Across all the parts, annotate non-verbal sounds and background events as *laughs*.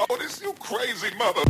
Oh, this you crazy mother.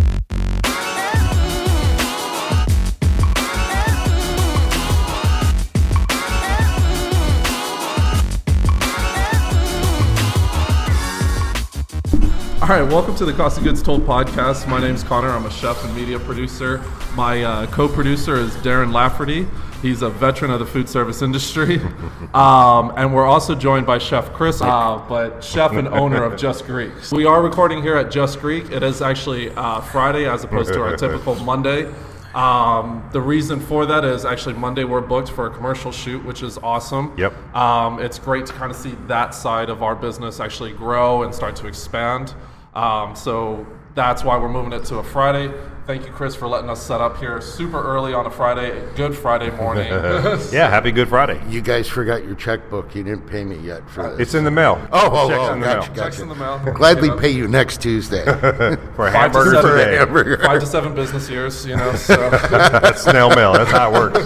All right, welcome to the Cost of Goods Told podcast. My name's Connor. I'm a chef and media producer. My uh, co-producer is Darren Lafferty. He's a veteran of the food service industry, *laughs* um, and we're also joined by Chef Chris, uh, but chef and owner of Just Greek. We are recording here at Just Greek. It is actually uh, Friday as opposed to our *laughs* typical Monday. Um, the reason for that is actually Monday we're booked for a commercial shoot, which is awesome. Yep. Um, it's great to kind of see that side of our business actually grow and start to expand. Um, so that's why we're moving it to a Friday. Thank you, Chris, for letting us set up here super early on a Friday. Good Friday morning. *laughs* *laughs* Yeah, happy Good Friday. You guys forgot your checkbook. You didn't pay me yet for this. It's in the mail. oh, oh, Check's oh, in the gotcha, mail. Checks in the mail. Gladly You know, pay you next Tuesday. *laughs* for a Five to seven. today. Hamburger. Five to seven business years, you know. So That's snail mail. That's how it works.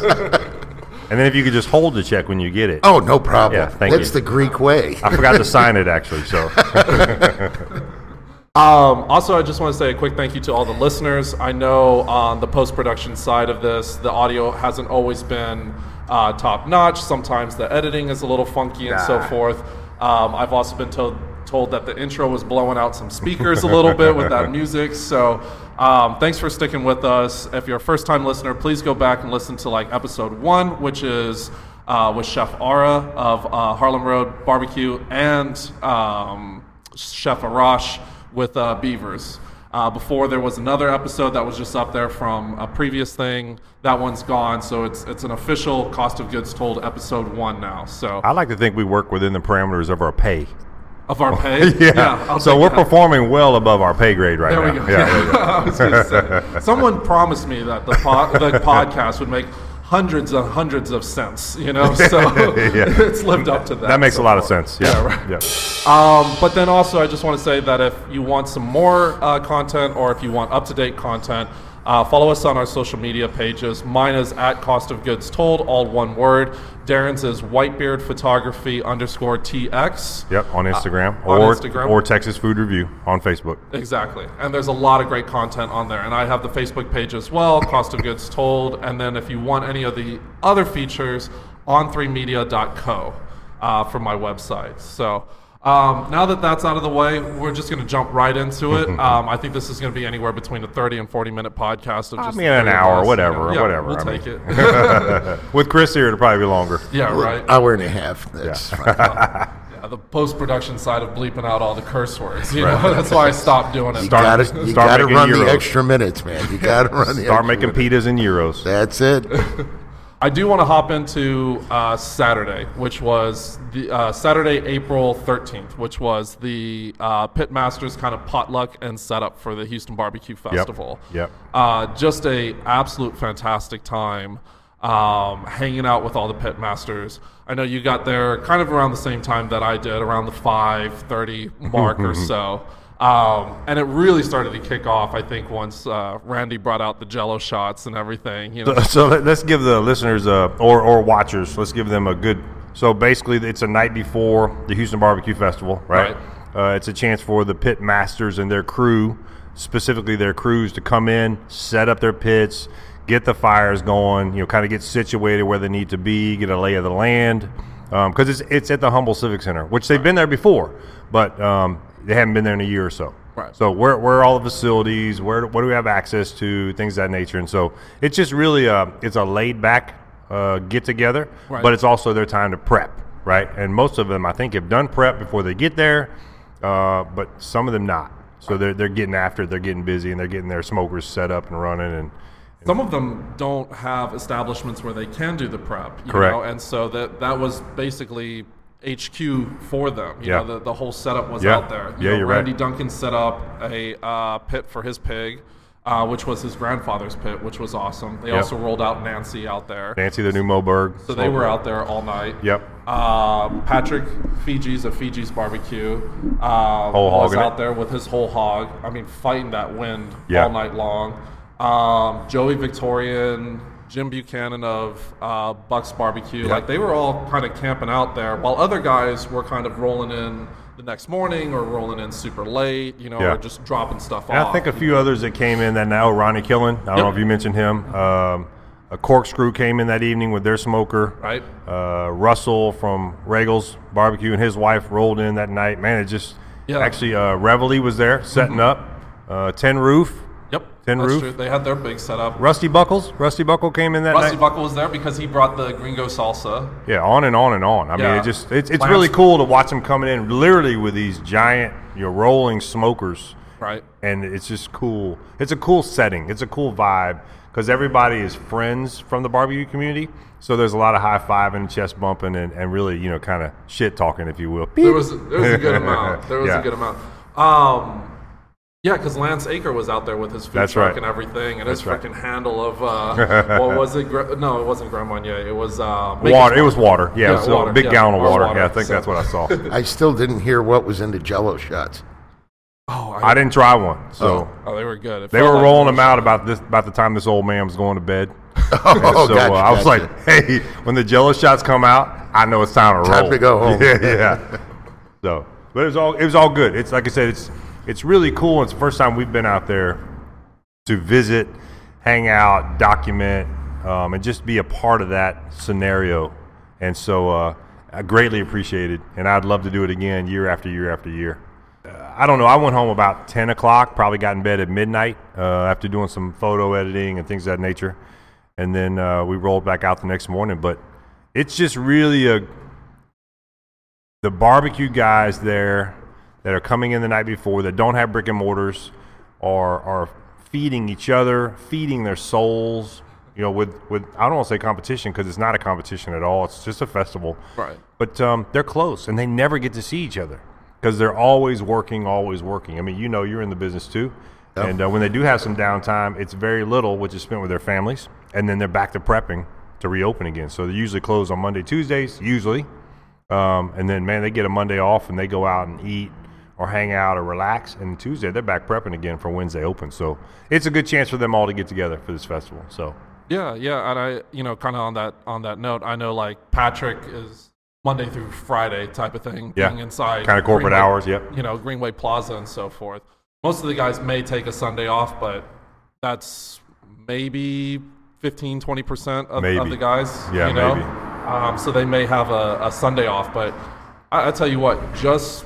And then if you could just hold the check when you get it. oh, no problem. Yeah, thank That's you. the Greek way. I forgot to sign it actually. So Um, also, I just want to say a quick thank you to all the listeners. I know on the post production side of this, the audio hasn't always been uh, top notch. Sometimes the editing is a little funky and so forth. Um, I've also been told told that the intro was blowing out some speakers a little bit with that *laughs* music. So um, thanks for sticking with us. If you're a first time listener, please go back and listen to like episode one, which is uh, with Chef Ara of uh, Harlem Road Barbecue and um, Chef Arash with uh, Beavers. Uh, before there was another episode that was just up there from a previous thing. That one's gone, so it's it's an official cost of goods told episode one now. So I like to think we work within the parameters of our pay. of our pay, *laughs* I'll so we're that. performing well above our pay grade right There now. we go. Yeah, there you go. *laughs* I was say, *laughs* someone promised me that the, po- the podcast would make hundreds and hundreds of cents. You know, *laughs* so Yeah. it's lived up to that. That makes so a lot of far. sense. Yeah. right. yeah. Um, but then also, I just want to say that if you want some more uh, content or if you want up to date content, uh, follow us on our social media pages. Mine is at Cost of Goods Told, all one word. Darren's is Whitebeard Photography underscore TX. Yep. On Instagram Uh, on or Instagram. or Texas Food Review on Facebook. Exactly. And there's a lot of great content on there. And I have the Facebook page as well, Cost of Goods Told. And then if you want any of the other features, on3media.co uh, from my website. So um, now that that's out of the way, we're just going to jump right into it. Um, I think this is going to be anywhere between a 30 and 40 minute podcast of I just mean, the an hour, us, you whatever, know. Yeah, whatever, We'll I take mean. it. *laughs* *laughs* With Chris here, it'll probably be longer. yeah, right. Hour and a half. That's *laughs* fine. Yeah, the post production side of bleeping out all the curse words. You know, that's why I stopped doing it. You Start- gotta, you start gotta run Euros. the extra minutes, man. You gotta run the Start extra making minutes. pitas and gyros. That's it. I do want to hop into uh, Saturday, which was the uh, Saturday, April 13th, which was the uh, Pitmasters kind of potluck and setup for the Houston Barbecue Festival. Yep. Uh, just a absolute fantastic time um, hanging out with all the Pitmasters. I know you got there kind of around the same time that I did, around the 5:30 mark or *laughs* so. Um, and it really started to kick off, I think, once uh, Randy brought out the Jello shots and everything. You know, So, so let- let's give the listeners uh, or or watchers, let's give them a good. So basically, it's a night before the Houston Barbecue Festival, right? Uh, it's a chance for the pit masters and their crew, specifically their crews, to come in, set up their pits, get the fires going. You know, kind of get situated where they need to be, get a lay of the land, because it's it's at the Humble Civic Center, which they've been there before, but um, they haven't been there in a year or so. Right. So where, where are all the facilities? Where what do we have access to? Things of that nature. And so it's just really a it's a laid back uh, get together, Right. but it's also their time to prep, right? And most of them I think have done prep before they get there, uh, but some of them not. So they're they're getting after it. They're getting busy and they're getting their smokers set up and running and. Some of them don't have establishments where they can do the prep, you Correct. know, and so that that was basically HQ for them. You Yeah. know, the, the whole setup was Yeah. out there. You Yeah, know, you're right. Randy Duncan set up a uh, pit for his pig, uh, which was his grandfather's pit, which was awesome. They Yep. also rolled out Nancy out there, Nancy, the new Moberg. so they were out there all night. Yep. Uh, Patrick Feges of Feges Barbecue uh, was hogging it. out there with his whole hog. I mean, fighting that wind Yeah. all night long. Um, Joey Victorian, Jim Buchanan of uh, Buck's Barbecue, like they were all kind of camping out there, while other guys were kind of rolling in the next morning or rolling in super late, you know, Yeah. or just dropping stuff And off. I think a few others that came in that now. Ronnie Killen. I don't Yep. know if you mentioned him. Um, a corkscrew came in that evening with their smoker. Right. Uh, Russell from Roegels Barbecue and his wife rolled in that night. Man, it just Yeah. Mm-hmm. actually uh, Reveille was there setting up. Uh, Tin Roof. Tin that's roof. True. They had their big setup. Rusty Buckles. Rusty Buckle came in that Rusty night. Buckle was there because he brought the gringo salsa. Yeah, on and on and on. I mean, it just it's, it's Lance- really cool to watch them coming in literally with these giant, you know, rolling smokers. Right. and it's just cool. It's a cool setting. It's a cool vibe because everybody is friends from the barbecue community. So there's a lot of high fiving, and chest bumping, and, and really, you know, kind of shit talking, if you will. There was there was a good *laughs* amount. There was Yeah. a good amount. Um, yeah, because Lance Aker was out there with his food That's truck right. and everything, and his That's freaking handle of uh, *laughs* what was it? No, it wasn't Grand Marnier. It was uh, Maker's Water. It was water. Yeah, Yeah, so water, a big yeah, gallon of water. water, Yeah, I think so- that's what I saw. *laughs* I still didn't hear what was in the Jello shots. Oh, I didn't try one, so Oh, they were good. It they were like rolling them out about this about the time this old man was going to bed. *laughs* Oh, so gotcha, uh, I was gotcha. like, hey, when the Jello shots come out, I know it's time to Time roll. to go home. Yeah, yeah. so, but it was all it was all good. It's like I said, it's it's really cool. It's the first time we've been out there to visit, hang out, document, um, and just be a part of that scenario. And so uh, I greatly appreciate it, and I'd love to do it again year after year after year. Uh, I don't know. I went home about 10 o'clock, probably got in bed at midnight uh, after doing some photo editing and things of that nature. And then uh, we rolled back out the next morning. But it's just really a the barbecue guys there that are coming in the night before that don't have brick and mortars are are feeding each other, feeding their souls. You know, with with I don't want to say competition because it's not a competition at all. It's just a festival. Right. But um, they're close and they never get to see each other because they're always working, always working. I mean, you know, you're in the business too. And uh, when they do have some downtime, it's very little, which is spent with their families, and then they're back to prepping to reopen again. So they usually close on Monday, Tuesdays, usually, um, and then man, they get a Monday off and they go out and eat or hang out or relax. And Tuesday they're back prepping again for Wednesday open. So it's a good chance for them all to get together for this festival. So Yeah, yeah, and I, you know, kind of on that on that note, I know like Patrick is Monday through Friday type of thing, Yeah. being inside Kinda corporate Greenway- hours, yep. You know, Greenway Plaza and so forth. Most of the guys may take a Sunday off, but that's maybe 15, 20 percent of, of the guys. Yeah, you know? maybe. Um, so they may have a, a Sunday off, but I, I tell you what, just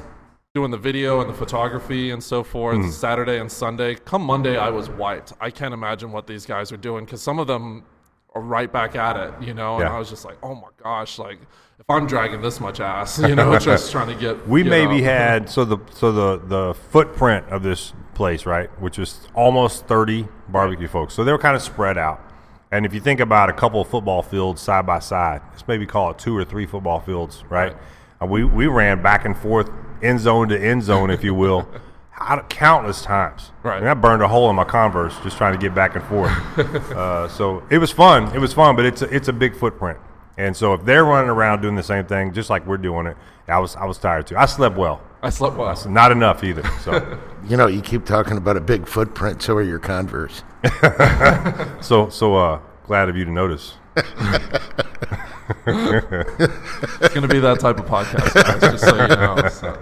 doing the video and the photography and so forth, Hmm. Saturday and Sunday. Come Monday, I was wiped. I can't imagine what these guys are doing because some of them are right back at it, you know. And Yeah. I was just like, oh my gosh, like if I'm dragging this much ass, *laughs* you know, *laughs* just trying to get. we maybe know. had so the so the the footprint of this place right which was almost 30 barbecue folks so they were kind of spread out and if you think about a couple of football fields side by side let's maybe call it two or three football fields right, Uh, we we ran back and forth end zone to end zone if you will *laughs* out- countless times Right. and I burned a hole in my Converse just trying to get back and forth *laughs* uh, so it was fun it was fun but it's a, it's a big footprint and so if they're running around doing the same thing just like we're doing it I was I was tired too I slept well I slept well. I, not enough either. So, *laughs* You know, you keep talking about a big footprint, so are your Converse. so, so uh, glad of you to notice. It's going to be that type of podcast, guys, just so you know. So.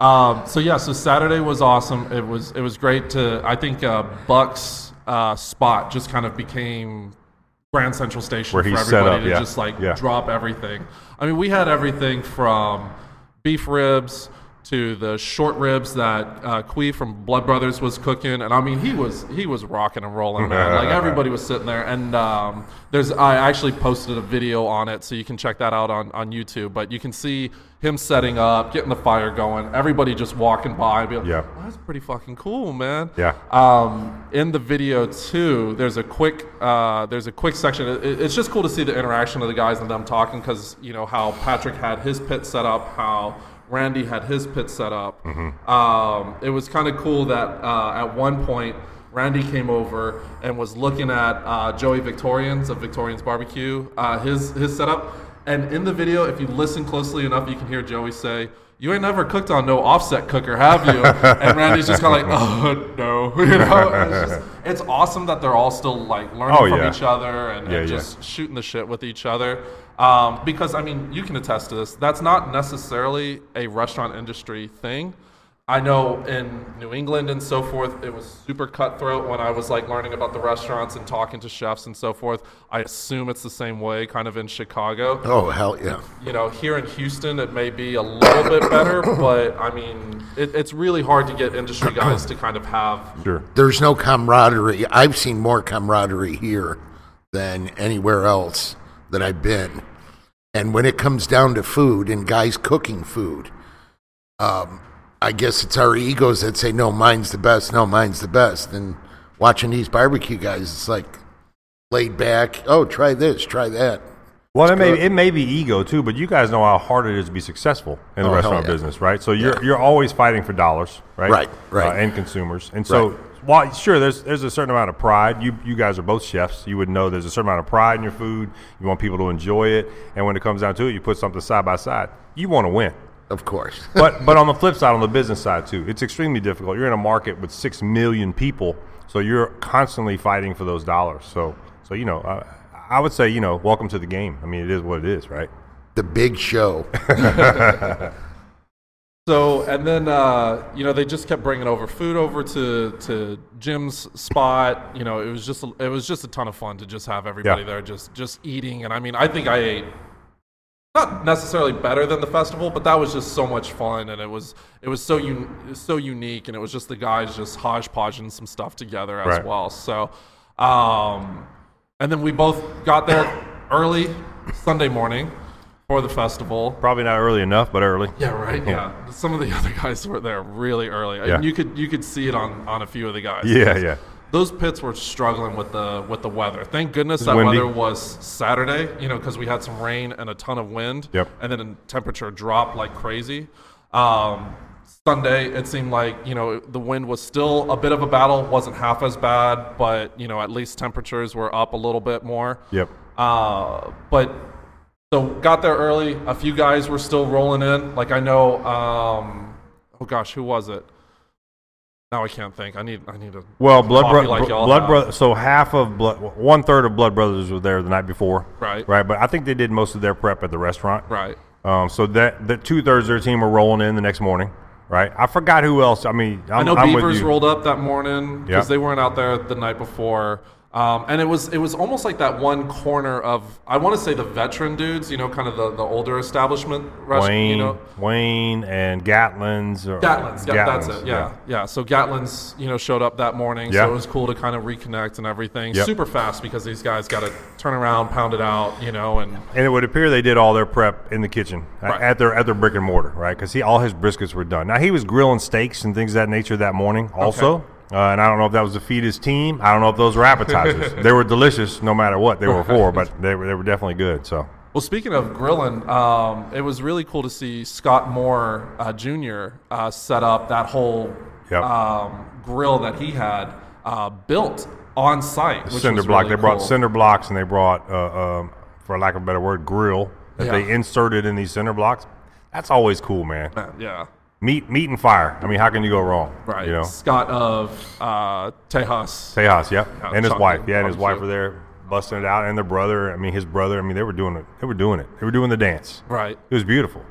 Um, so yeah, so Saturday was awesome. It was it was great to. I think uh, Buck's uh, spot just kind of became Grand Central Station Where for he's set everybody up, to yeah. just like Yeah. drop everything. I mean, we had everything from beef ribs to the short ribs that uh, Quy from Blood Brothers was cooking, and I mean, he was he was rocking and rolling, man. *laughs* like everybody was sitting there, and um, there's I actually posted a video on it, so you can check that out on on YouTube. But you can see him setting up, getting the fire going, everybody just walking by, be like, Yeah. "Oh, that's pretty fucking cool, man. Yeah. Um, in the video too, there's a quick uh, there's a quick section. It, it's just cool to see the interaction of the guys and them talking because you know how Patrick had his pit set up, how Randy had his pit set up. Um, it was kind of cool that uh, at one point Randy came over and was looking at uh, Joey Victorians of Victorians Barbecue, uh, his his setup. And in the video, if you listen closely enough, you can hear Joey say, you ain't never cooked on no offset cooker, have you? *laughs* and Randy's just kind of like, oh no, *laughs* you know. It's, just, it's awesome that they're all still like learning Oh, from yeah. each other and, Yeah, and yeah. just shooting the shit with each other. Um, because I mean, you can attest to this. That's not necessarily a restaurant industry thing. I know in New England and so forth, it was super cutthroat when I was like learning about the restaurants and talking to chefs and so forth. I assume it's the same way kind of in Chicago. Oh hell yeah! You know, here in Houston, it may be a little bit better, *coughs* but I mean, it, it's really hard to get industry guys to kind of have. Sure. There's no camaraderie. I've seen more camaraderie here than anywhere else that I've been. And when it comes down to food and guys cooking food, um, I guess it's our egos that say, "No, mine's the best. No, mine's the best." And watching these barbecue guys, it's like laid back. Oh, try this, try that. Well, it may good. it may be ego too, but you guys know how hard it is to be successful in the Oh, restaurant yeah. business, right? So you're Yeah. you're always fighting for dollars, right? Right, right. Uh, and consumers, and so Right. while sure, there's there's a certain amount of pride. You you guys are both chefs. You would know there's a certain amount of pride in your food. You want people to enjoy it, and when it comes down to it, you put something side by side. You want to win. Of course. *laughs* but but on the flip side, on the business side too, it's extremely difficult. You're in a market with six million people, so you're constantly fighting for those dollars. So so you know, uh, I would say you know, welcome to the game. I mean, it is what it is, right? the big show. *laughs* So and then uh, you know they just kept bringing over food over to to Jim's spot. You know it was just it was just a ton of fun to just have everybody Yeah. there just just eating. And I mean I think I ate not necessarily better than the festival, but that was just so much fun and it was it was so un- so unique and it was just the guys just hodgepodging some stuff together as Right. well. So um, and then we both got there early Sunday morning for the festival. Probably not early enough, but early. Yeah, right. Yeah. Some of the *laughs* other guys were there really early. Yeah. And you could you could see it on on a few of the guys. Yeah, yeah. Those pits were struggling with the with the weather. Thank goodness that windy. weather was Saturday, you know, because we had some rain and a ton of wind. Yep. And then the temperature dropped like crazy. Um, Sunday, it seemed like you know the wind was still a bit of a battle. wasn't half as bad, but you know at least temperatures were up a little bit more. Yep. Uh, but so got there early. A few guys were still rolling in. Like I know. Um, oh gosh, who was it? Now I can't think. I need. I need to. Well, blood coffee bro- like blood brother. So half of blood, one third of blood brothers were there the night before. Right. Right. But I think they did most of their prep at the restaurant. Right. Um, so that the two thirds of their team were rolling in the next morning. Right. I forgot who else. I mean, I'm, i know I'm Beavers rolled up that morning because Yeah. they weren't out there the night before. Um, and it was it was almost like that one corner of I want to say the veteran dudes, you know, kind of the, the older establishment. Wayne, you know, Wayne, and Gatlin's. Or, Gatlin's, yeah, that's it. Yeah, yeah, So Gatlin's, you know, showed up that morning, Yeah. so it was cool to kind of reconnect and everything. Yep. Super fast because these guys got to turn around, pound it out, you know, and And it would appear they did all their prep in the kitchen Right. at their at their brick and mortar, right? Because he all his briskets were done. Now he was grilling steaks and things of that nature that morning, also. Uh, and I don't know if that was to feed his team. I don't know if those were appetizers. *laughs* they were delicious, no matter what they were for, but they were they were definitely good. So Well, speaking of grilling, um, it was really cool to see Scott Moore uh, Jr. Uh, set up that whole Yep. um, grill that he had uh, built on site. Which cinder was block. really they brought cool. cinder blocks and they brought, uh, um, for lack of a better word, grill that Yeah. they inserted in these cinder blocks. That's always cool, man. Yeah, Meat, meat and fire. I mean, how can you go wrong? right. You know, Scott of uh, Tejas. Tejas, yeah, Yeah, and his wife, yeah, and his wife were there busting it out, and their brother. I mean, his brother. I mean, they were doing it. They were doing it. They were doing the dance. Right. It was beautiful.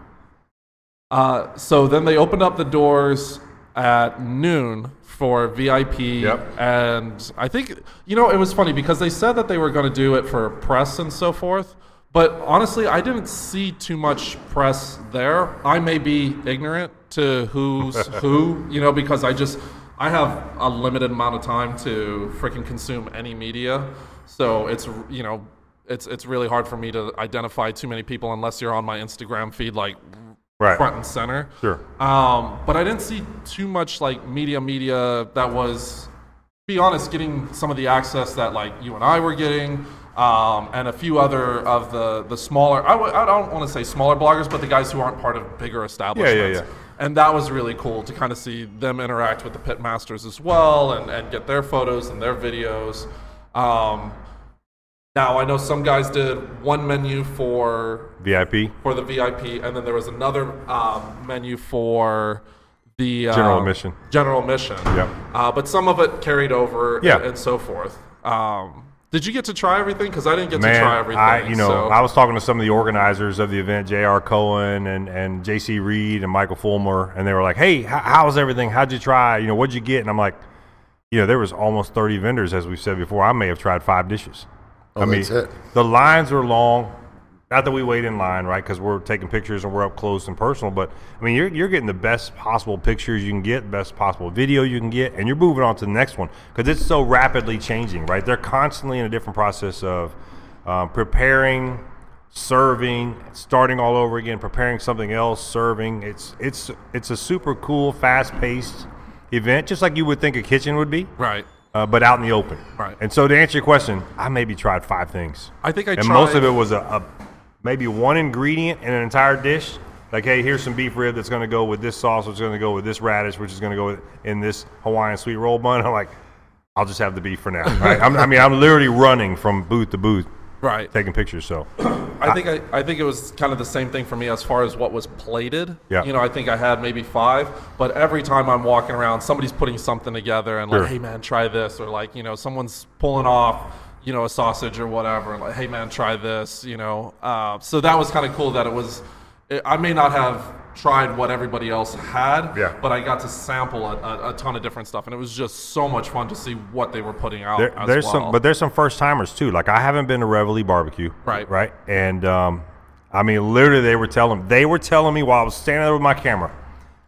Uh, so then they opened up the doors at noon for VIP. Yep. And I think, you know, it was funny because they said that they were going to do it for press and so forth. But honestly, I didn't see too much press there. I may be ignorant to who's *laughs* who, you know, because I just, I have a limited amount of time to freaking consume any media. So it's, you know, it's, it's really hard for me to identify too many people unless you're on my Instagram feed, like Right. front and center. Sure. Um, but I didn't see too much like media media that was, to be honest, getting some of the access that like you and I were getting, um, and a few other of the the smaller. I w- I don't want to say smaller bloggers, but the guys who aren't part of bigger establishments. yeah. yeah. And that was really cool to kind of see them interact with the pit masters as well, and, and get their photos and their videos. Um, Now I know some guys did one menu for VIP. for the VIP, and then there was another um, menu for the General um, admission. General admission. Yep. Uh, but some of it carried over. Yeah. And, and so forth. Um, did you get to try everything? Because I didn't get Man, to try everything. I you know so- I was talking to some of the organizers of the event, J.R. Cohen and and J.C. Reid and Michael Fulmer, and they were like, "Hey, how, how's everything? How'd you try? You know, what'd you get?" And I'm like, "You know, there was almost 30 vendors, as we've said before. I may have tried five dishes. Oh, I mean, that's it. the lines were long. Not that we wait in line, right? Because we're taking pictures and we're up close and personal. But I mean, you're you're getting the best possible pictures you can get, best possible video you can get, and you're moving on to the next one because it's so rapidly changing, right? They're constantly in a different process of um, preparing, serving, starting all over again, preparing something else, serving. It's it's it's a super cool, fast paced event, just like you would think a kitchen would be right. uh, but out in the open. Right. And so to answer your question, I maybe tried five things. I think I and tried. most of it was a, a maybe one ingredient in an entire dish. Like, hey, here's some beef rib that's going to go with this sauce, which is going to go with this radish, which is going to go with, in this Hawaiian sweet roll bun. *laughs* I'm like, I'll just have the beef for now. *laughs* Right? I'm, I mean, I'm literally running from booth to booth, Right. taking pictures. So, *clears throat* I think I, I think it was kind of the same thing for me as far as what was plated. Yeah. You know, I think I had maybe five, but every time I'm walking around, somebody's putting something together and Sure. like, hey man, try this, or like, you know, someone's pulling off, you know, a sausage or whatever, and like, hey man, try this, you know. Uh, so that was kind of cool that it was. It, I may not have tried what everybody else had, Yeah. but I got to sample a, a, a ton of different stuff, and it was just so much fun to see what they were putting out. there, there's well. some, but there's some first timers too. Like I haven't been to Reveille Barbecue, Right. Right, and um, I mean, literally, they were telling they were telling me while I was standing there with my camera,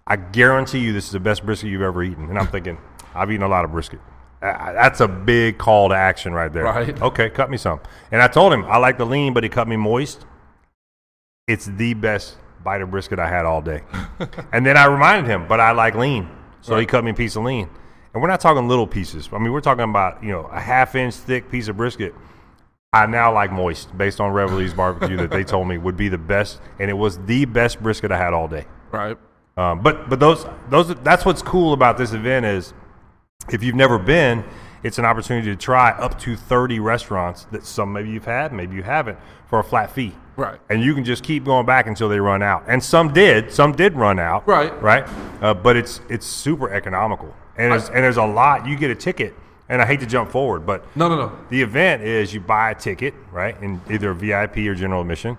I guarantee you this is the best brisket you've ever eaten. And I'm thinking, I've eaten a lot of brisket. Uh, That's a big call to action right there. Right. *laughs* Okay, cut me some. And I told him I like the lean, but he cut me moist. It's the best bite of brisket I had all day. *laughs* and then I reminded him, but I like lean. So he cut me a piece of lean. And we're not talking little pieces. I mean, we're talking about, you know, a half inch thick piece of brisket. I now like moist based on Reveille's barbecue that they told me would be the best. And it was the best brisket I had all day. right. Um, but but those those that's what's cool about this event is if you've never been, it's an opportunity to try up to 30 restaurants that some maybe you've had, maybe you haven't, for a flat fee. Right. And you can just keep going back until they run out. And some did, some did run out. Right. Right. Uh, but it's it's super economical, and there's, and there's a lot. You get a ticket, and I hate to jump forward, but No, no, no. the event is you buy a ticket, right, in either VIP or general admission.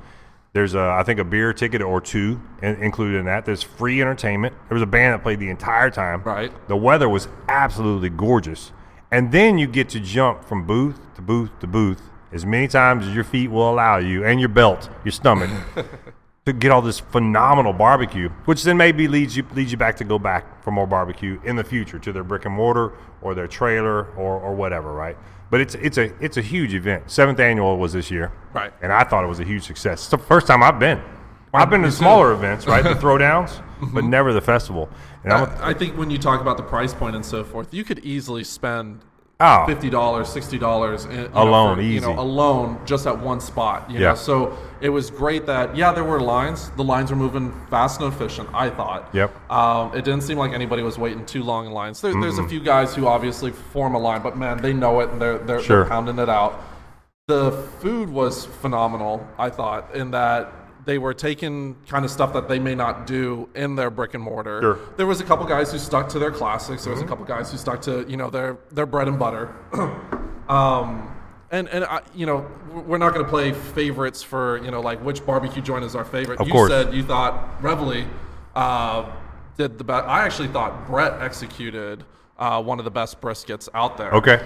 There's a, I think, a beer ticket or two in, included in that. There's free entertainment. There was a band that played the entire time. Right. The weather was absolutely gorgeous, and then you get to jump from booth to booth to booth as many times as your feet will allow you, and your belt, your stomach, *laughs* to get all this phenomenal barbecue, which then maybe leads you leads you back to go back for more barbecue in the future to their brick and mortar or their trailer or, or whatever, right? But it's it's a it's a huge event. Seventh annual was this year, Right. And I thought it was a huge success. It's the first time I've been. I've been to smaller events, right? The *laughs* throwdowns, but mm-hmm. never the festival. And I, I think when you talk about the price point and so forth, you could easily spend oh, fifty dollars, sixty dollars you know, Alone, for, You know, easy. alone, just at one spot. You Yeah. know, so it was great that yeah, there were lines. The lines were moving fast and efficient. I thought. Yep. Um, it didn't seem like anybody was waiting too long in lines. There, there's a few guys who obviously form a line, but man, they know it and they're they're, Sure. they're pounding it out. The food was phenomenal. I thought in that. They were taking kind of stuff that they may not do in their brick and mortar. Sure. There was a couple guys who stuck to their classics. There was a couple guys who stuck to you know their their bread and butter. *clears throat* um, and and I, you know we're not going to play favorites for you know like which barbecue joint is our favorite. Of you course. said you thought Reveille uh, did the best. I actually thought Brett executed uh, one of the best briskets out there. okay.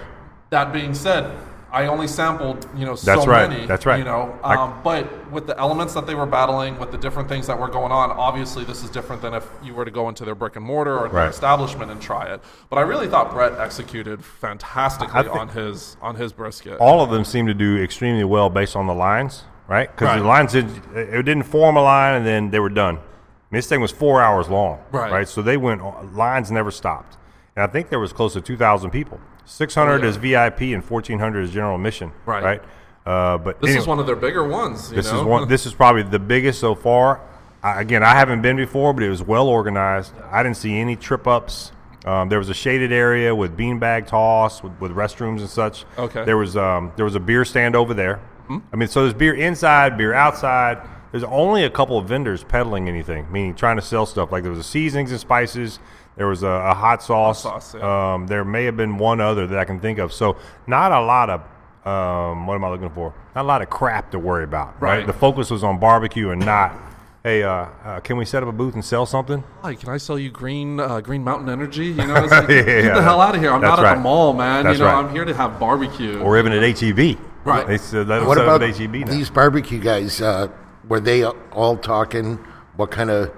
That being said, I only sampled, you know, so That's right. many. That's right. You know, I- um, but with the elements that they were battling, with the different things that were going on, obviously this is different than if you were to go into their brick and mortar or their Right. establishment and try it. But I really thought Brett executed fantastically on his on his brisket. all of them seem to do extremely well based on the lines, right? Because Right. the lines did, it didn't form a line and then they were done. I mean, this thing was four hours long, Right. So they went lines never stopped, and I think there was close to two thousand people. Six hundred yeah. is VIP and fourteen hundred is general admission, Right. Right. Uh, but this anyway, is one of their bigger ones. You this know? is one. This is probably the biggest so far. I, again, I haven't been before, but it was well organized. I didn't see any trip ups. Um, there was a shaded area with beanbag toss with, with restrooms and such. Okay. There was um, there was a beer stand over there. I mean, so there's beer inside, beer outside. There's only a couple of vendors peddling anything, meaning trying to sell stuff. Like there was a seasonings and spices. There was a, a hot sauce. sauce, yeah. um, there may have been one other that I can think of. So not a lot of um, what am I looking for? Not a lot of crap to worry about. Right. Right. The focus was on barbecue and not. Hey, uh, uh, can we set up a booth and sell something? Hi, can I sell you green uh, Green Mountain Energy? You know, like, *laughs* Yeah, get yeah, the hell out of here. I'm that's not at right. the mall, man. That's you know, right. I'm here to have barbecue. Or even at HEB. Right. They said let them What about at HEB now. these barbecue guys? Uh, were they all talking? What kind of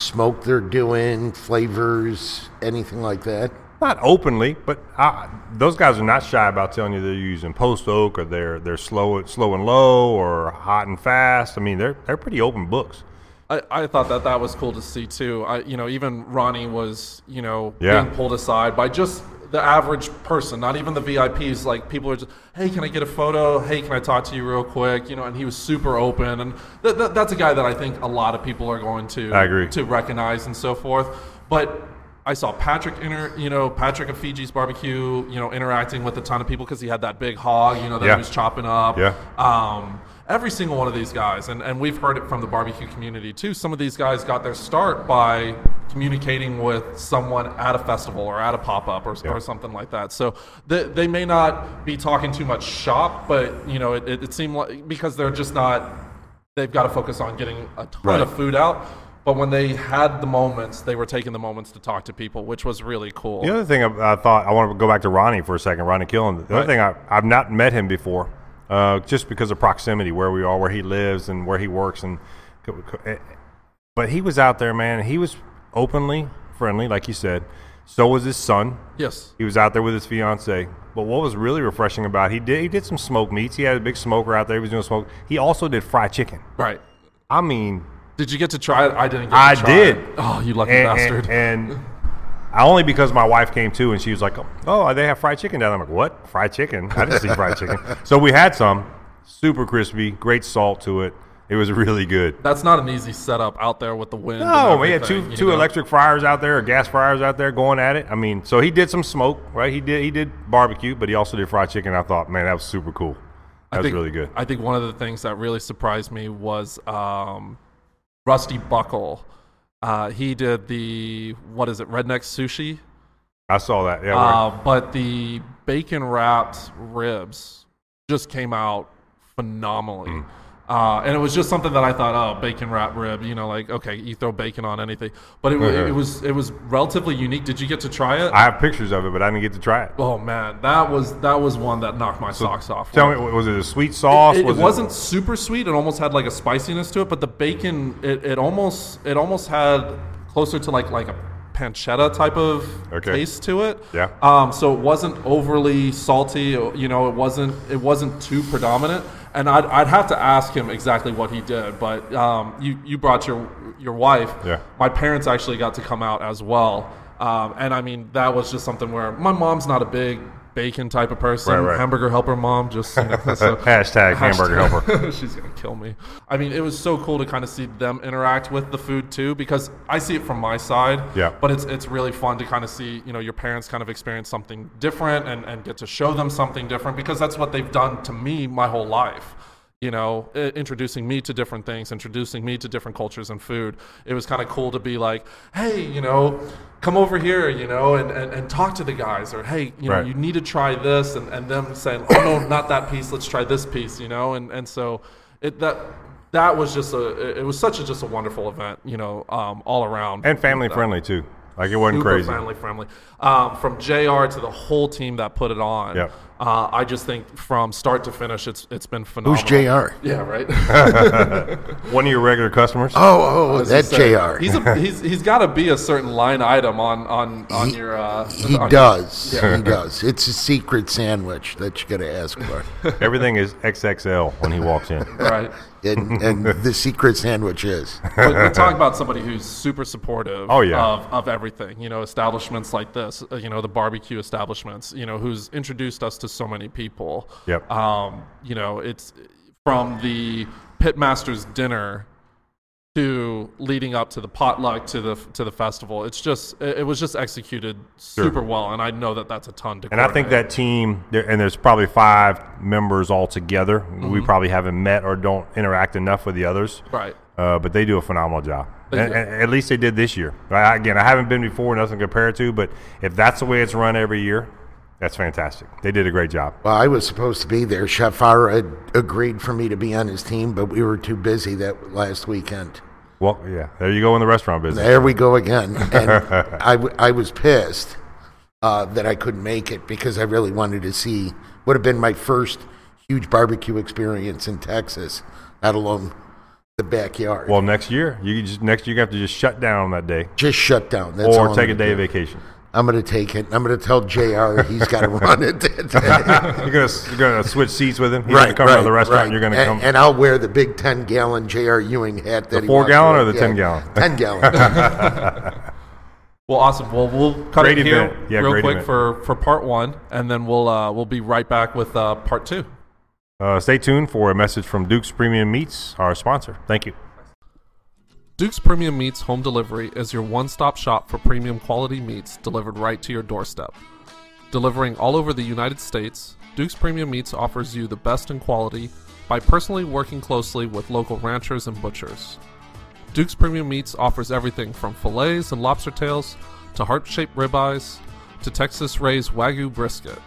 smoke they're doing, flavors, anything like that? Not openly, but uh, those guys are not shy about telling you they're using post oak or they're they're slow slow and low or hot and fast. I mean, they're they're pretty open books. I, I thought that that was cool to see too. I, you know, even Ronnie was, you know, Yeah. being pulled aside by just the average person, not even the VIPs. Like people are just, hey, can I get a photo? Hey, can I talk to you real quick? You know, and he was super open, and th- th- that's a guy that I think a lot of people are going to I agree. to recognize and so forth. But I saw Patrick inter, you know, Patrick of Feges barbecue, you know, interacting with a ton of people because he had that big hog, you know, that Yeah. he was chopping up. Yeah. Um, every single one of these guys, and, and we've heard it from the barbecue community too. Some of these guys got their start by communicating with someone at a festival or at a pop up or, or something like that. So they, they may not be talking too much shop, but you know, it, it, it seemed like because they're just not, they've got to focus on getting a ton Right. of food out. But when they had the moments, they were taking the moments to talk to people, which was really cool. The other thing I, I thought I want to go back to Ronnie for a second. Ronnie Killen. The Right. other thing I, I've not met him before, uh, just because of proximity, where we are, where he lives, and where he works, and but he was out there, man. He was openly friendly, like you said. So was his son. Yes. He was out there with his fiance. But what was really refreshing about he did he did some smoked meats. He had a big smoker out there. He was doing smoke. He also did fried chicken. Right. I mean, Did you get to try it? I didn't get I to try I did. it. Oh, you lucky and, bastard. And, and *laughs* I only because my wife came too, and she was like, "Oh, they have fried chicken down." there." I'm like, "What? Fried chicken? I didn't see fried *laughs* chicken." So we had some, super crispy, great salt to it. It was really good. That's not an easy setup out there with the wind. No, and we had two two know? electric fryers out there, or gas fryers out there, going at it. I mean, so he did some smoke, right? He did he did barbecue, but he also did fried chicken. I thought, man, that was super cool. That I was think- really good. I think one of the things that really surprised me was um, Rusty Buckle. Uh, he did the what is it, redneck sushi? I saw that. Yeah, Uh, but the bacon wrapped ribs just came out phenomenally. Mm. Uh, and it was just something that I thought, oh, bacon wrap rib, you know, like okay, you throw bacon on anything. But it, Mhm. it was it was relatively unique. Did you get to try it? I have pictures of it, but I didn't get to try it. oh man, that was that was one that knocked my socks off. Tell me, was it a sweet sauce? It, it was wasn't super sweet. It almost had like a spiciness to it, but the bacon, it, it almost it almost had closer to like like a pancetta type of Okay. taste to it. Yeah. Um. So it wasn't overly salty. You know, it wasn't it wasn't too predominant. And I'd, I'd have to ask him exactly what he did. But um, you you brought your your wife. Yeah. My parents actually got to come out as well. Um, and I mean that was just something where my mom's not a big bacon type of person. Right, right. Hamburger helper mom. Just you know, so- *laughs* *laughs* Hashtag hamburger helper. *laughs* She's gonna kill me. I mean, it was so cool to kind of see them interact with the food too, because I see it from my side. Yeah. But it's it's really fun to kind of see you know your parents kind of experience something different and and get to show them something different because that's what they've done to me my whole life. You know, introducing me to different things, introducing me to different cultures and food. It was kind of cool to be like, hey, you know, come over here, you know, and, and, and talk to the guys, or hey, you know, you need to try this, and, and them saying, oh no, not that piece, let's try this piece, you know, and and so it that that was just a it was such a just a wonderful event, you know, um, all around and family friendly too. Like it wasn't super crazy. family friendly. Um, from Jr. to the whole team that put it on, Yep. uh, I just think from start to finish, it's it's been phenomenal. Who's Jr.? Yeah, right. *laughs* One of your regular customers. Oh, oh, that's Say, Jr. He's a, he's he's got to be a certain line item on on on He- your. Uh, He on- does. He does. It's a secret sandwich that you got to ask for. Everything is XXL when he walks in. Right. And, and *laughs* the secret sandwich is. But we talk about somebody who's super supportive Oh, yeah. of, of everything. You know, establishments like this, uh, you know, the barbecue establishments, you know, who's introduced us to so many people. Yep. Um, you know, it's from the Pitmasters dinner to leading up to the potluck to the to the festival. It's just it, was just executed super well, and I know that that's a ton to. And I think that team, and there's probably five members all together. Mm-hmm. We probably haven't met or don't interact enough with the others. right. Uh, but they do a phenomenal job. And, and at least they did this year. I, again, I haven't been before, nothing to compare to, but if that's the way it's run every year, that's fantastic. They did a great job. Well, I was supposed to be there. Shafar had agreed for me to be on his team, but we were too busy that last weekend. Well, yeah, there you go in the restaurant business. There we go again. And *laughs* I, w- I was pissed uh, that I couldn't make it because I really wanted to see, would have been my first huge barbecue experience in Texas, let alone the backyard. Well, next year, you just next year you have to just shut down that day, just shut down. That's all or take a day of vacation. I'm going to take it. I'm going to tell JR he's got to *laughs* run it. You're gonna you're gonna switch seats with him. He's gonna come to the restaurant. right. And you're gonna come. And I'll wear the big 10 gallon JR Ewing hat that he four walked gallon around- or the 10 gallon? 10 gallon. *laughs* *laughs* Well, awesome. Well, we'll cut Great it here. Yeah, real great quick event. for for part one, and then we'll uh, we'll be right back with uh, part two. uh, stay tuned for a message from Duke's Premium Meats, our sponsor. Thank you. Duke's Premium Meats Home Delivery is your one stop shop for premium quality meats delivered right to your doorstep. Delivering all over the United States, Duke's Premium Meats offers you the best in quality by personally working closely with local ranchers and butchers. Duke's Premium Meats offers everything from fillets and lobster tails to heart shaped ribeyes to Texas raised Wagyu brisket.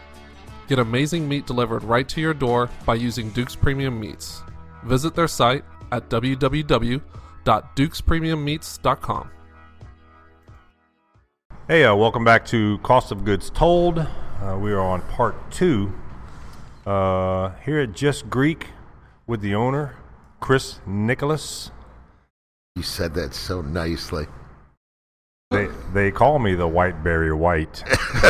Get amazing meat delivered right to your door by using Duke's Premium Meats. Visit their site at www.dukespremiummeats.com. Hey, uh, welcome back to Cost of Goods Told. Uh, we are on part two uh, here at Just Greek with the owner, Chris Nicholas. you said that so nicely. They they call me the White Barrier White. *laughs*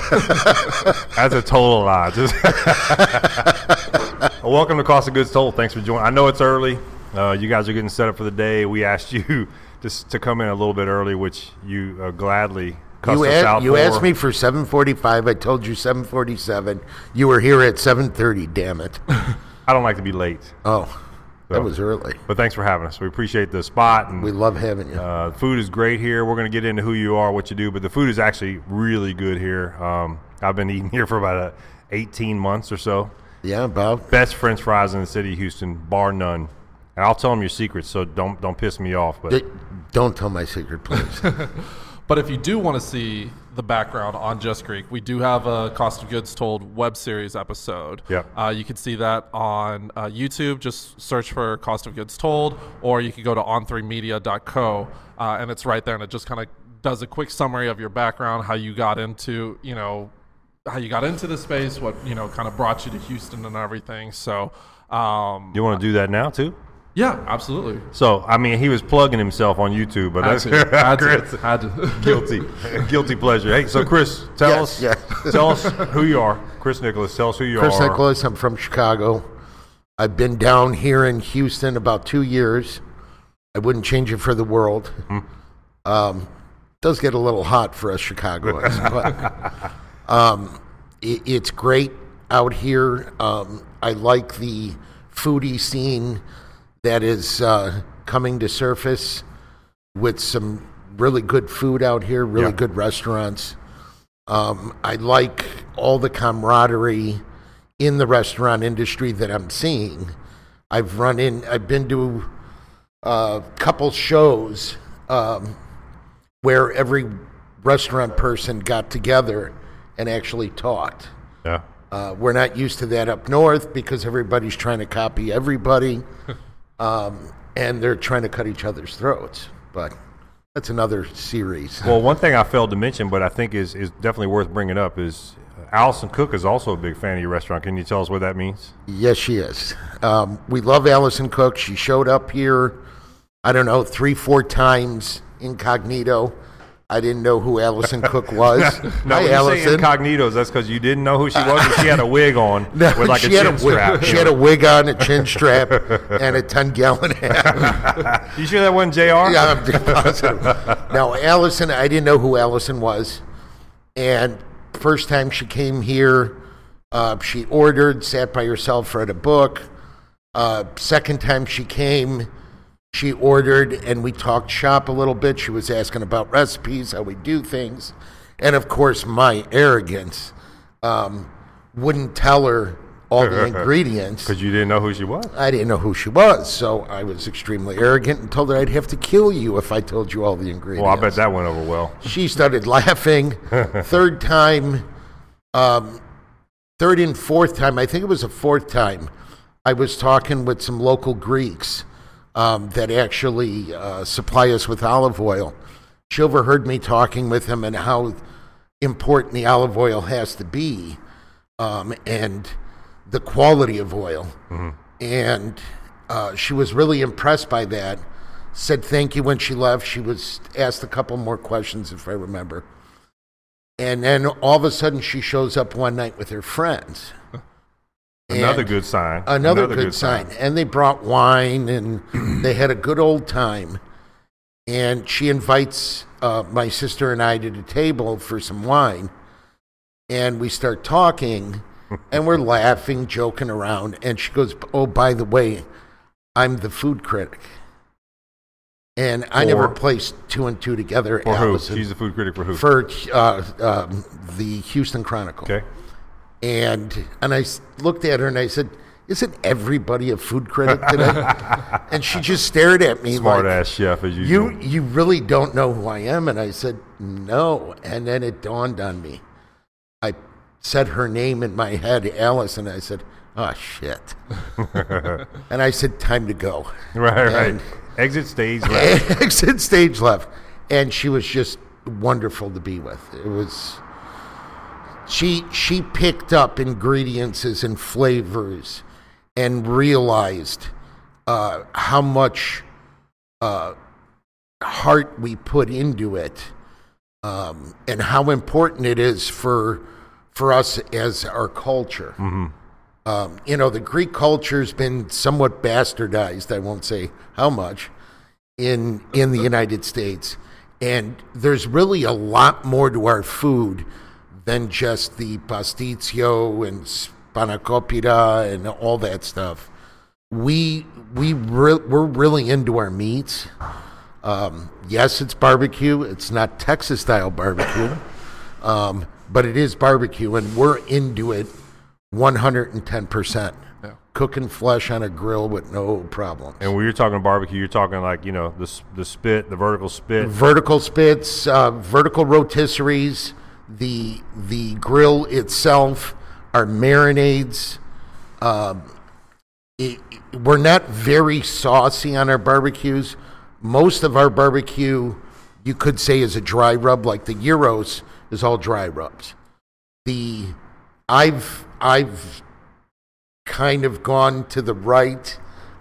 That's a total lie. *laughs* Just *laughs* welcome to Cost of Goods Told. Thanks for joining. I know it's early. Uh, you guys are getting set up for the day. We asked you *laughs* just to come in a little bit early, which you uh, gladly cussed You, out you asked me for 7:45. I told you 7:47. You were here at 7:30. Damn it! *laughs* I don't like to be late, Oh, that was early. but thanks for having us. We appreciate the spot and We love having you. Uh, food is great here. We're going to get into who you are, what you do, but the food is actually really good here. Um, I've been *laughs* eating here for about uh, 18 months or so. yeah, Bob. Best French fries in the city of Houston, bar none. And I'll tell them your secrets, so don't don't piss me off. But D- Don't tell my secret, please. *laughs* But if you do want to see the background on Just Greek, we do have a Cost of Goods Told web series episode. Yep. Uh, you can see that on uh, YouTube. Just search for Cost of Goods Told, or you can go to on3media.co, uh, and it's right there, and it just kind of does a quick summary of your background, how you got into, you know, how you got into the space, what you know, kind of brought you to Houston and everything. So, um, you want to do that now too? Yeah, absolutely. So I mean, he was plugging himself on YouTube, but Had that's to, *laughs* had Chris, had to. *laughs* guilty, guilty pleasure. Hey, so Chris, tell Yes, us, yes. tell us *laughs* who you are. Chris Nicholas, tell us who you Chris are. Nicholas. I'm from Chicago. I've been down here in Houston about two years. I wouldn't change it for the world. Hmm. Um, does get a little hot for us Chicagoans, but um, it, it's great out here. Um, I like the foodie scene that is uh, coming to surface with some really good food out here, really Yeah. good restaurants. Um, I like all the camaraderie in the restaurant industry that I'm seeing. I've run in, I've been to a couple shows um, where every restaurant person got together and actually talked. Yeah. Uh, we're not used to that up north because everybody's trying to copy everybody, *laughs* um, and they're trying to cut each other's throats. But that's another series. *laughs* Well, one thing I failed to mention, but I think is, is definitely worth bringing up, is uh, Alison Cook is also a big fan of your restaurant. Can you tell us what that means? Yes, she is. Um, we love Alison Cook. She showed up here, I don't know, three, four times incognito. I didn't know who Alison Cook was. *laughs* No, Hi, you say Alison. incognitos, that's because you didn't know who she was, and she had a wig on *laughs* No, with like a she had chin a wig, strap. She had a wig on, a chin strap, *laughs* and a ten gallon hat. you sure that wasn't Jr.? Yeah, I'm positive. now, Alison, I didn't know who Alison was, and first time she came here, uh, she ordered, sat by herself, read a book. Uh, second time she came, she ordered and we talked shop a little bit. She was asking about recipes, how we do things. And of course, my arrogance um, wouldn't tell her all the *laughs* ingredients. Because you didn't know who she was. I didn't know who she was, so I was extremely arrogant and told her I'd have to kill you if I told you all the ingredients. Well, I bet that went over well. *laughs* She started laughing. *laughs* third time, um, third and fourth time, I think it was the fourth time, I was talking with some local Greeks um, that actually uh, supply us with olive oil. She overheard me talking with him and how important the olive oil has to be um, and the quality of oil. And uh, she was really impressed by that. Said thank you when she left. She was asked a couple more questions, if I remember. And then all of a sudden, she shows up one night with her friends. Another good sign. Another, good, sign. And they brought wine and *clears throat* they had a good old time. And she invites uh, my sister and I to the table for some wine. And we start talking *laughs* and we're laughing, joking around. And she goes, Oh, by the way, I'm the food critic. And I never placed two and two together. For who? She's the food critic for who? for uh, um, the Houston Chronicle okay. And and I looked at her and I said, "Isn't everybody a food critic today?" *laughs* and she just stared at me Smart like, ass chef as usual. "You you really don't know who I am?" And I said, "No." And then it dawned on me. I said her name in my head, Alice, and I said, "Oh shit." *laughs* and I said, "Time to go." *laughs* right, right. Exit stage left. exit stage left and she was just wonderful to be with it was she she picked up ingredients and flavors and realized uh, how much uh, heart we put into it um, and how important it is for for us as our culture um, you know, the Greek culture's been somewhat bastardized. I won't say how much in in the United States, and there's really a lot more to our food than just the pastitsio and spanakopita and all that stuff. We we re- we're really into our meats. Um, yes, it's barbecue. It's not Texas style barbecue, um, but it is barbecue, and we're into it 110%. Cooking flesh on a grill with no problems. And when you're talking barbecue, you're talking like you know the the spit, the vertical spit. vertical spits, uh, vertical rotisseries, the the grill itself, our marinades. Um, it, we're not very saucy on our barbecues. Most of our barbecue, you could say, is a dry rub. Like the gyros is all dry rubs. The I've I've kind of gone to the right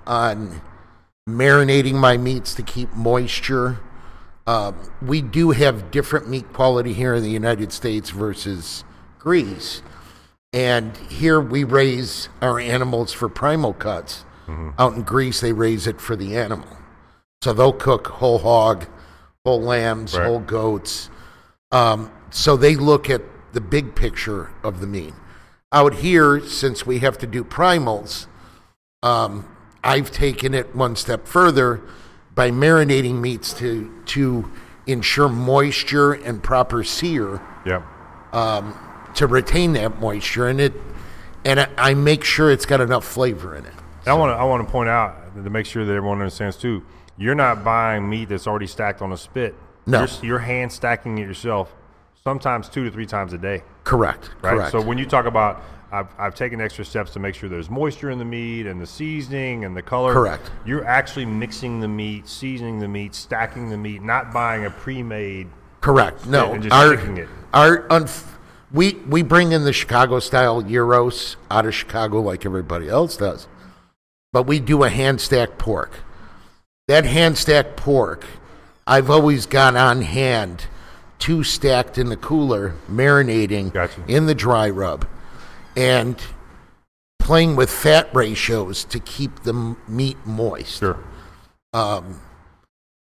on marinating my meats to keep moisture. Um, we do have different meat quality here in the United States versus Greece. And here we raise our animals for primal cuts. Out in Greece, they raise it for the animal. So they'll cook whole hog, whole lambs, Right. whole goats. Um, so they look at the big picture of the meat. Out here, since we have to do primals, um, I've taken it one step further by marinating meats to to ensure moisture and proper sear Yep. Um, to retain that moisture and it and I, I make sure it's got enough flavor in it. And I want to I want to point out to make sure that everyone understands too. You're not buying meat that's already stacked on a spit. No. You're, you're hand stacking it yourself, sometimes two to three times a day. Correct. Right. Correct. So when you talk about, I've, I've taken extra steps to make sure there's moisture in the meat and the seasoning and the color. Correct. You're actually mixing the meat, seasoning the meat, stacking the meat, not buying a pre-made. Correct. No, and just our it. our unf- we we bring in the Chicago style gyros out of Chicago like everybody else does, but we do a hand stacked pork. That hand stacked pork, I've always got on hand, two stacked in the cooler, marinating Gotcha. in the dry rub, and playing with fat ratios to keep the meat moist Sure.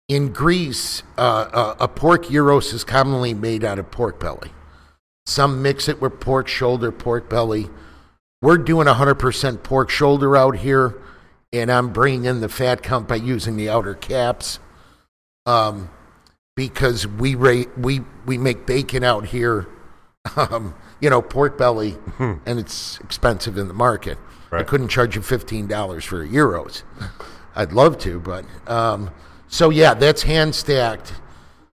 in Greece, uh, uh, a pork gyros is commonly made out of pork belly. Some mix it with pork shoulder, pork belly. We're doing 100% pork shoulder out here, and I'm bringing in the fat count by using the outer caps, um, because we rate we we make bacon out here, *laughs* um, you know, pork belly, and it's expensive in the market. I Hmm. Couldn't charge you fifteen dollars for gyros. I'd love to, but um, so yeah, that's hand stacked.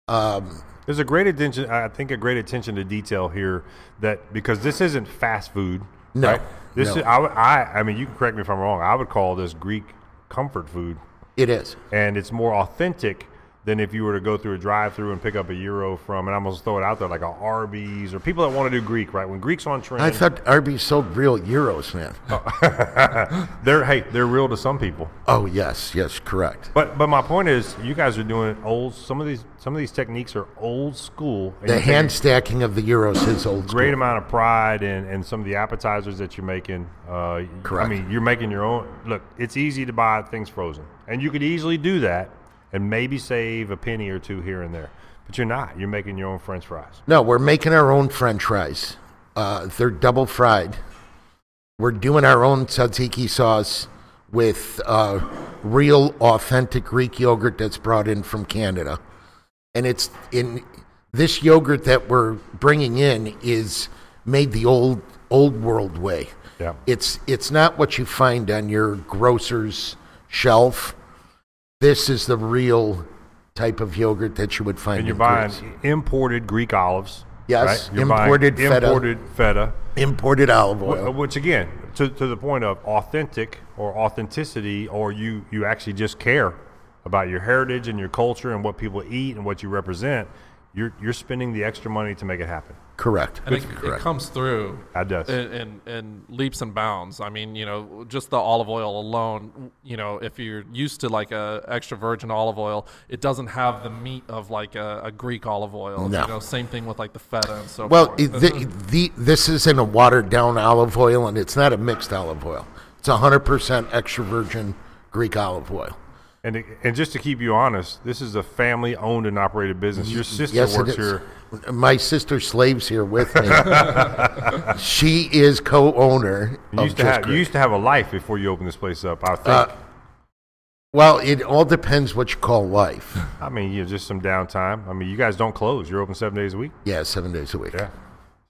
Um, There's a great attention. I think a great attention to detail here that because this isn't fast food. No, right? This no. is. I, I. I mean, you can correct me if I'm wrong. I would call this Greek comfort food, it is. and it's more authentic than if you were to go through a drive-through and pick up a gyro from. And I'm gonna throw it out there like a Arby's or people that want to do Greek. Right? When Greek's on trend, I thought Arby's sold real gyros, man. *laughs* they're hey, they're real to some people. Oh yes, yes, correct. But but my point is, you guys are doing old. Some of these some of these techniques are old school. The you take a hand stacking of the gyros is old school. great amount of pride in, in some of the appetizers that you're making. Uh, Correct. I mean, you're making your own. Look, it's easy to buy things frozen, and you could easily do that and maybe save a penny or two here and there. But you're not. You're making your own French fries. No, we're making our own French fries. Uh, they're double fried. We're doing our own tzatziki sauce with uh, real, authentic Greek yogurt that's brought in from Canada, and it's in this yogurt that we're bringing in is made the old old world way. Yeah. It's it's not what you find on your grocer's shelf. This is the real type of yogurt that you would find And you're in buying Greece. imported Greek olives. Yes, right? Imported feta. Imported feta. imported olive oil. Which again, to, to the point of authentic or authenticity, or you you actually just care about your heritage and your culture and what people eat and what you represent. You're you're spending the extra money to make it happen. Correct. and it, it comes through That does. in, in, in leaps and bounds. I mean, you know, just the olive oil alone. You know, if you're used to like a extra virgin olive oil, it doesn't have the meat of like a, a Greek olive oil. No. You know, same thing with like the feta and so Well, forth. it, the, the, this isn't a watered down olive oil, and it's not a mixed olive oil. It's 100% extra virgin Greek olive oil. And it- and just to keep you honest, this is a family owned and operated business. Your sister yes, works here. My sister slaves here with me. *laughs* she is co-owner You used to have you used to have a life before you opened this place up. I think. Uh, Well, it all depends what you call life. I mean, you know, just some downtime. I mean, you guys don't close. You're open seven days a week. Yeah, seven days a week. Yeah.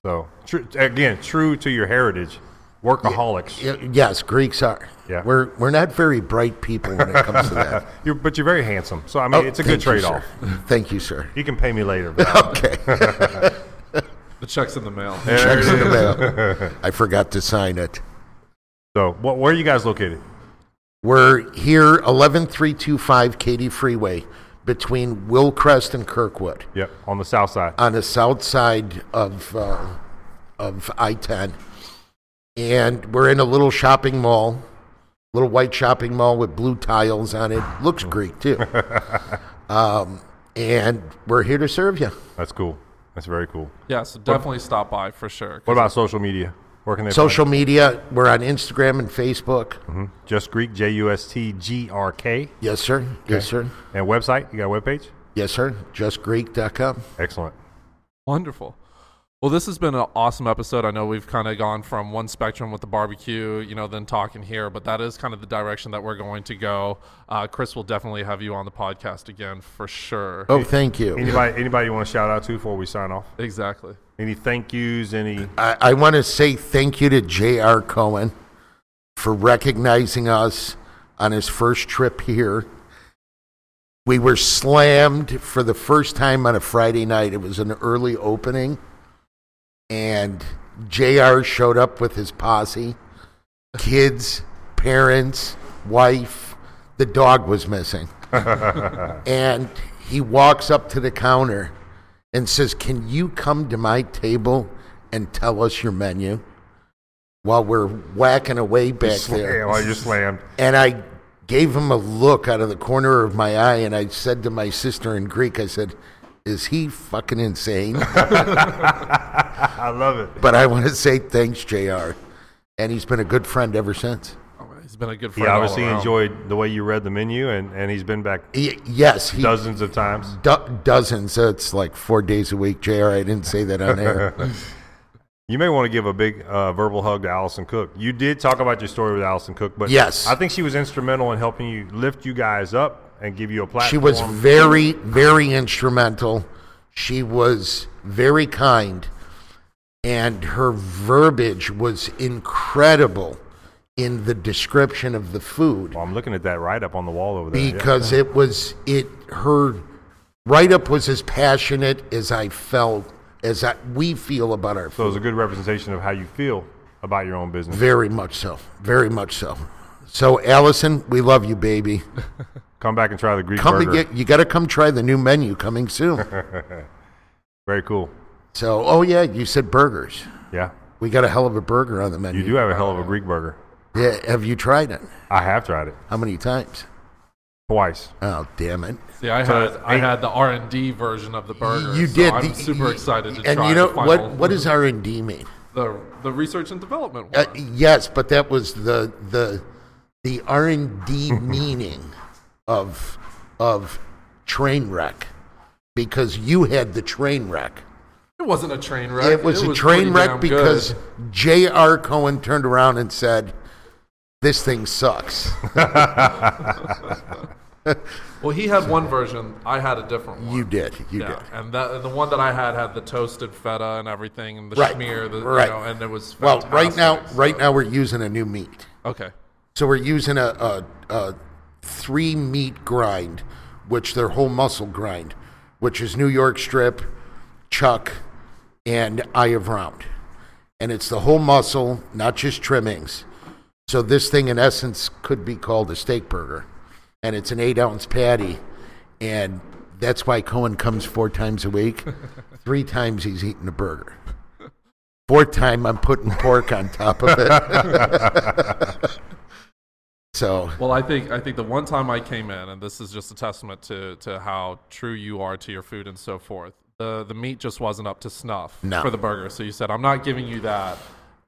So tr- again, true to your heritage, workaholics. Y- Yes, Greeks are. Yeah. We're we're not very bright people when it comes to that. *laughs* You're, but you're very handsome. So I mean, Oh, it's a good trade off. Thank you, sir. You can pay me later. but- *laughs* Okay. *laughs* the check's in the mail. Checks in the mail. I forgot to sign it. so, what, where are you guys located? We're here, 11325 Katy Freeway, between Willcrest and Kirkwood, Yep, on the south side. on the south side of uh, of I-10, and we're in a little shopping mall, little white shopping mall with blue tiles on it. Looks Greek too. *laughs* um, and we're here to serve you. That's cool. That's very cool. Yeah, so definitely stop by for sure. What about social media? Where can they Social media, we're on Instagram and Facebook. find- Just Greek J U S T G R K Yes, sir. Yes, sir. and website. You got a webpage? Yes, sir. JustGreek.com. Excellent. Wonderful. Well, this has been an awesome episode. I know we've kind of gone from one spectrum with the barbecue, you know, then talking here, but that is kind of the direction that we're going to go. Uh, Chris will definitely have you on the podcast again for sure. Oh, thank you. Anybody anybody you want to shout out to before we sign off? Exactly. Any thank yous? Any? I, I want to say thank you to J.R. Cohen for recognizing us on his first trip here. We were slammed for the first time on a Friday night. It was an early opening, and JR showed up with his posse kids, parents, wife. The dog was missing. *laughs* and he walks up to the counter and says, Can you come to my table and tell us your menu? While we're whacking away back there. Oh, yeah, well, you're slammed. And I gave him a look out of the corner of my eye, and I said to my sister in Greek, I said, Is he fucking insane? *laughs* I love it. but I want to say thanks, JR. And he's been a good friend ever since. Oh, he's been a good friend. He obviously around. enjoyed the way you read the menu, and, and he's been back He, yes, he dozens of times. do- dozens. It's like four days a week, JR. I didn't say that on air. *laughs* You may want to give a big uh, verbal hug to Alison Cook. You did talk about your story with Alison Cook, but Yes. I think she was instrumental in helping you lift you guys up and give you a platform. She was very, very instrumental. She was very kind, and her verbiage was incredible in the description of the food Well, I'm looking at that right up on the wall over there. yeah. because it was it her write up was as passionate as I felt as I, we feel about our So it was a good representation of how you feel about your own business. Very much so. Very much so. So Alison, we love you, baby. *laughs* Come back and try the Greek Come burger. and get you got to come try the new menu coming soon. *laughs* Very cool. so, oh yeah, you said burgers. Yeah. We got a hell of a burger on the menu. You do have a hell of a Greek burger. Yeah, have you tried it? I have tried it How many times? twice. Oh, damn it! See, I had it's I had the R and D version of the burger. you so did. I'm the- super you- excited to and try And you know the final, what? What does R and D mean? the the research and development Uh, yes, but that was the the the R and D *laughs* meaning of of train wreck because you had the train wreck. it wasn't a train wreck. It was a pretty train wreck because. J.R. Cohen turned around and said, "This thing sucks." *laughs* *laughs* well, he had one version. I had a different one. you did. You yeah, did. and that the one that I had had the toasted feta and everything, and the Right, schmear, the, right. you know, and it was Well, right now, fantastic, right now we're using a new meat. Okay, So we're using a, a, a three meat grind, which their whole muscle grind, which is New York strip, chuck, and eye of round. And it's the whole muscle, not just trimmings. So this thing, in essence, could be called a steak burger. And it's an eight ounce patty. And that's why Cohen comes four times a week. *laughs* Three times he's eating a burger. Fourth time, I'm putting pork on top of it. *laughs* so Well, I think I think the one time I came in, and this is just a testament to to how true you are to your food and so forth. The the meat just wasn't up to snuff No. for the burger. So you said, "I'm not giving you that,"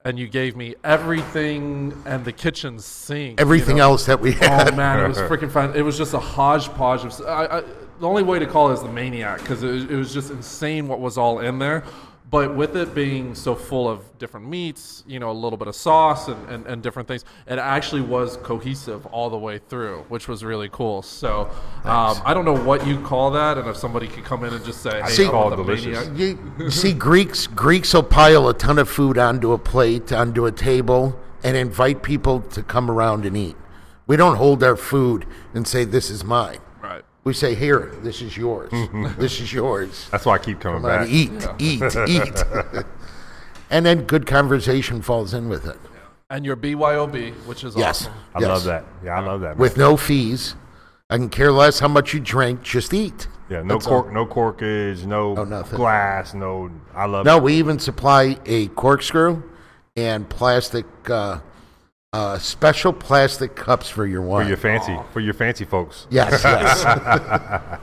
and you gave me everything and the kitchen sink, you everything know? else that we Oh had. man, it was *laughs* freaking fun. It was just a hodgepodge of. I, I, the only way to call it is the maniac because it, it was just insane what was all in there. But with it being so full of different meats, you know, a little bit of sauce and, and, and different things, it actually was cohesive all the way through, which was really cool. So um, I don't know what you call that, and if somebody could come in and just say, "Hey, See- I want Call it the delicious. maniac." You see, Greeks Greeks will pile a ton of food onto a plate, onto a table, and invite people to come around and eat. We don't hold our food and say, "This is mine." Right. We say, "Here, this is yours. *laughs* this is yours." That's why I keep coming Come on, back. eat, eat, *laughs* eat. *laughs* and then good conversation falls in with it. And your BYOB, which is Yes, awesome. I yes. love that. Yeah, I love that. man. With no fees. I can care less how much you drink. Just eat. yeah, no That's all. cork, no corkage, no Oh, nothing. glass, no. I love. No, it. we even supply a corkscrew and plastic, uh, uh, special plastic cups for your wine. for your fancy, for your fancy folks. yes, *laughs* yes.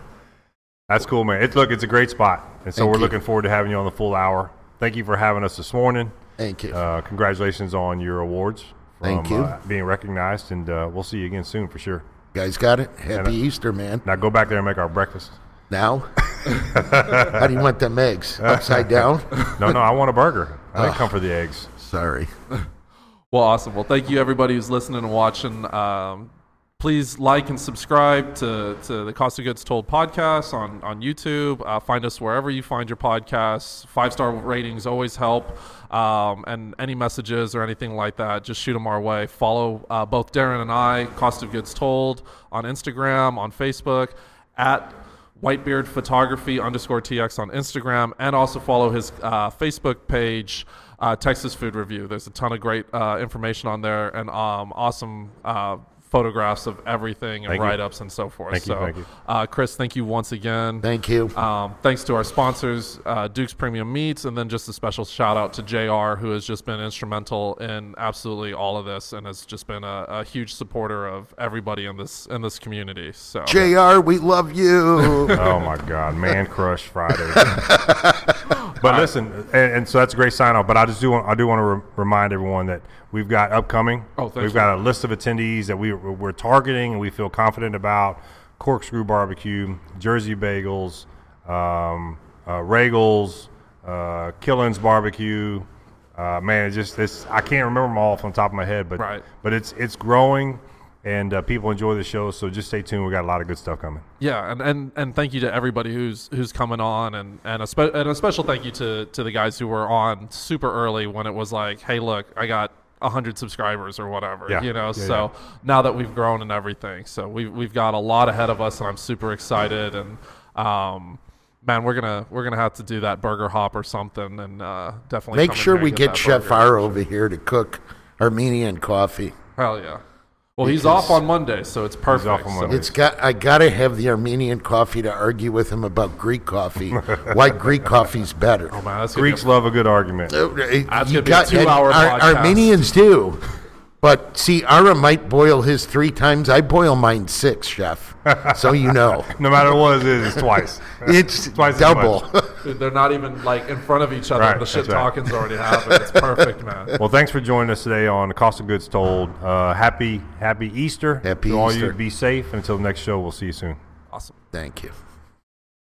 That's cool, man. It's look, it's a great spot, and so Thank we're you. looking forward to having you on the full hour. Thank you for having us this morning. Thank you. Uh, congratulations on your awards. From, Thank you. Uh, being recognized, and uh, we'll see you again soon for sure. guys got it? Happy uh, Easter, man. Now go back there and make our breakfast. Now? *laughs* How do you want them eggs? Upside down? *laughs* No, no, I want a burger. I didn't come for the eggs. Sorry. Well, awesome. Well, thank you everybody who's listening and watching. Um, please like and subscribe to, to the Cost of Goods Told podcast on, on YouTube. Uh, find us wherever you find your podcasts. Five star ratings always help. Um, and any messages or anything like that, just shoot them our way. Follow uh, both Darren and I, Cost of Goods Told, on Instagram, on Facebook, at Whitebeard Photography underscore TX on Instagram, and also follow his uh, Facebook page, uh, Texas Food Review. There's a ton of great uh, information on there and um, awesome uh, photographs of everything and Thank write ups and so forth. Thank you, so, thank you. Uh, Chris, thank you once again. Thank you. Um, thanks to our sponsors, uh, Duke's Premium Meats, and then just a special shout out to JR, who has just been instrumental in absolutely all of this and has just been a, a huge supporter of everybody in this in this community. So JR, we love you. *laughs* Oh my God, man crush Friday. *laughs* but listen, and, and so that's a great sign off. But I just do want I do want to re- remind everyone that we've got upcoming. Oh, thanks, we've got a list of attendees that we we're targeting and we feel confident about. Corkscrew Barbecue, Jersey Bagels, um, uh, Roegels, uh, Killen's Barbecue. Uh, man, it's just this. I can't remember them all from the top of my head, but Right. but it's it's growing, and uh, people enjoy the show. So just stay tuned. We got a lot of good stuff coming. Yeah, and, and, and thank you to everybody who's who's coming on, and and a, spe- and a special thank you to to the guys who were on super early when it was like, hey, look, I got hundred subscribers or whatever, Yeah. you know. Yeah, so now that we've grown and everything, so we've we've got a lot ahead of us, and I'm super excited. And um, man, we're gonna we're gonna have to do that burger hop or something, and uh, definitely Make sure we get that Chef. R over here to cook Armenian coffee. Hell yeah. Well, he's off on Monday, so it's perfect. off on so- Monday. It's got. I gotta have the Armenian coffee to argue with him about Greek coffee. why Greek coffee's better? Oh, man, that's gonna be Greeks love a good argument. Uh, That's you gonna be a two-hour Ar- podcast. Armenians do. But see, Ara might boil his three times. I boil mine six, chef. *laughs* So you know, No matter what it is, it's twice. *laughs* it's Twice as double. much. Dude, they're not even like in front of each other. Right, the shit that's right. talking's already happened. It's perfect, man. *laughs* Well, thanks for joining us today on the Cost of Goods Told. Uh, happy Happy Easter. Happy to all Easter. you. Be safe. Until the next show, we'll see you soon. Awesome. Thank you.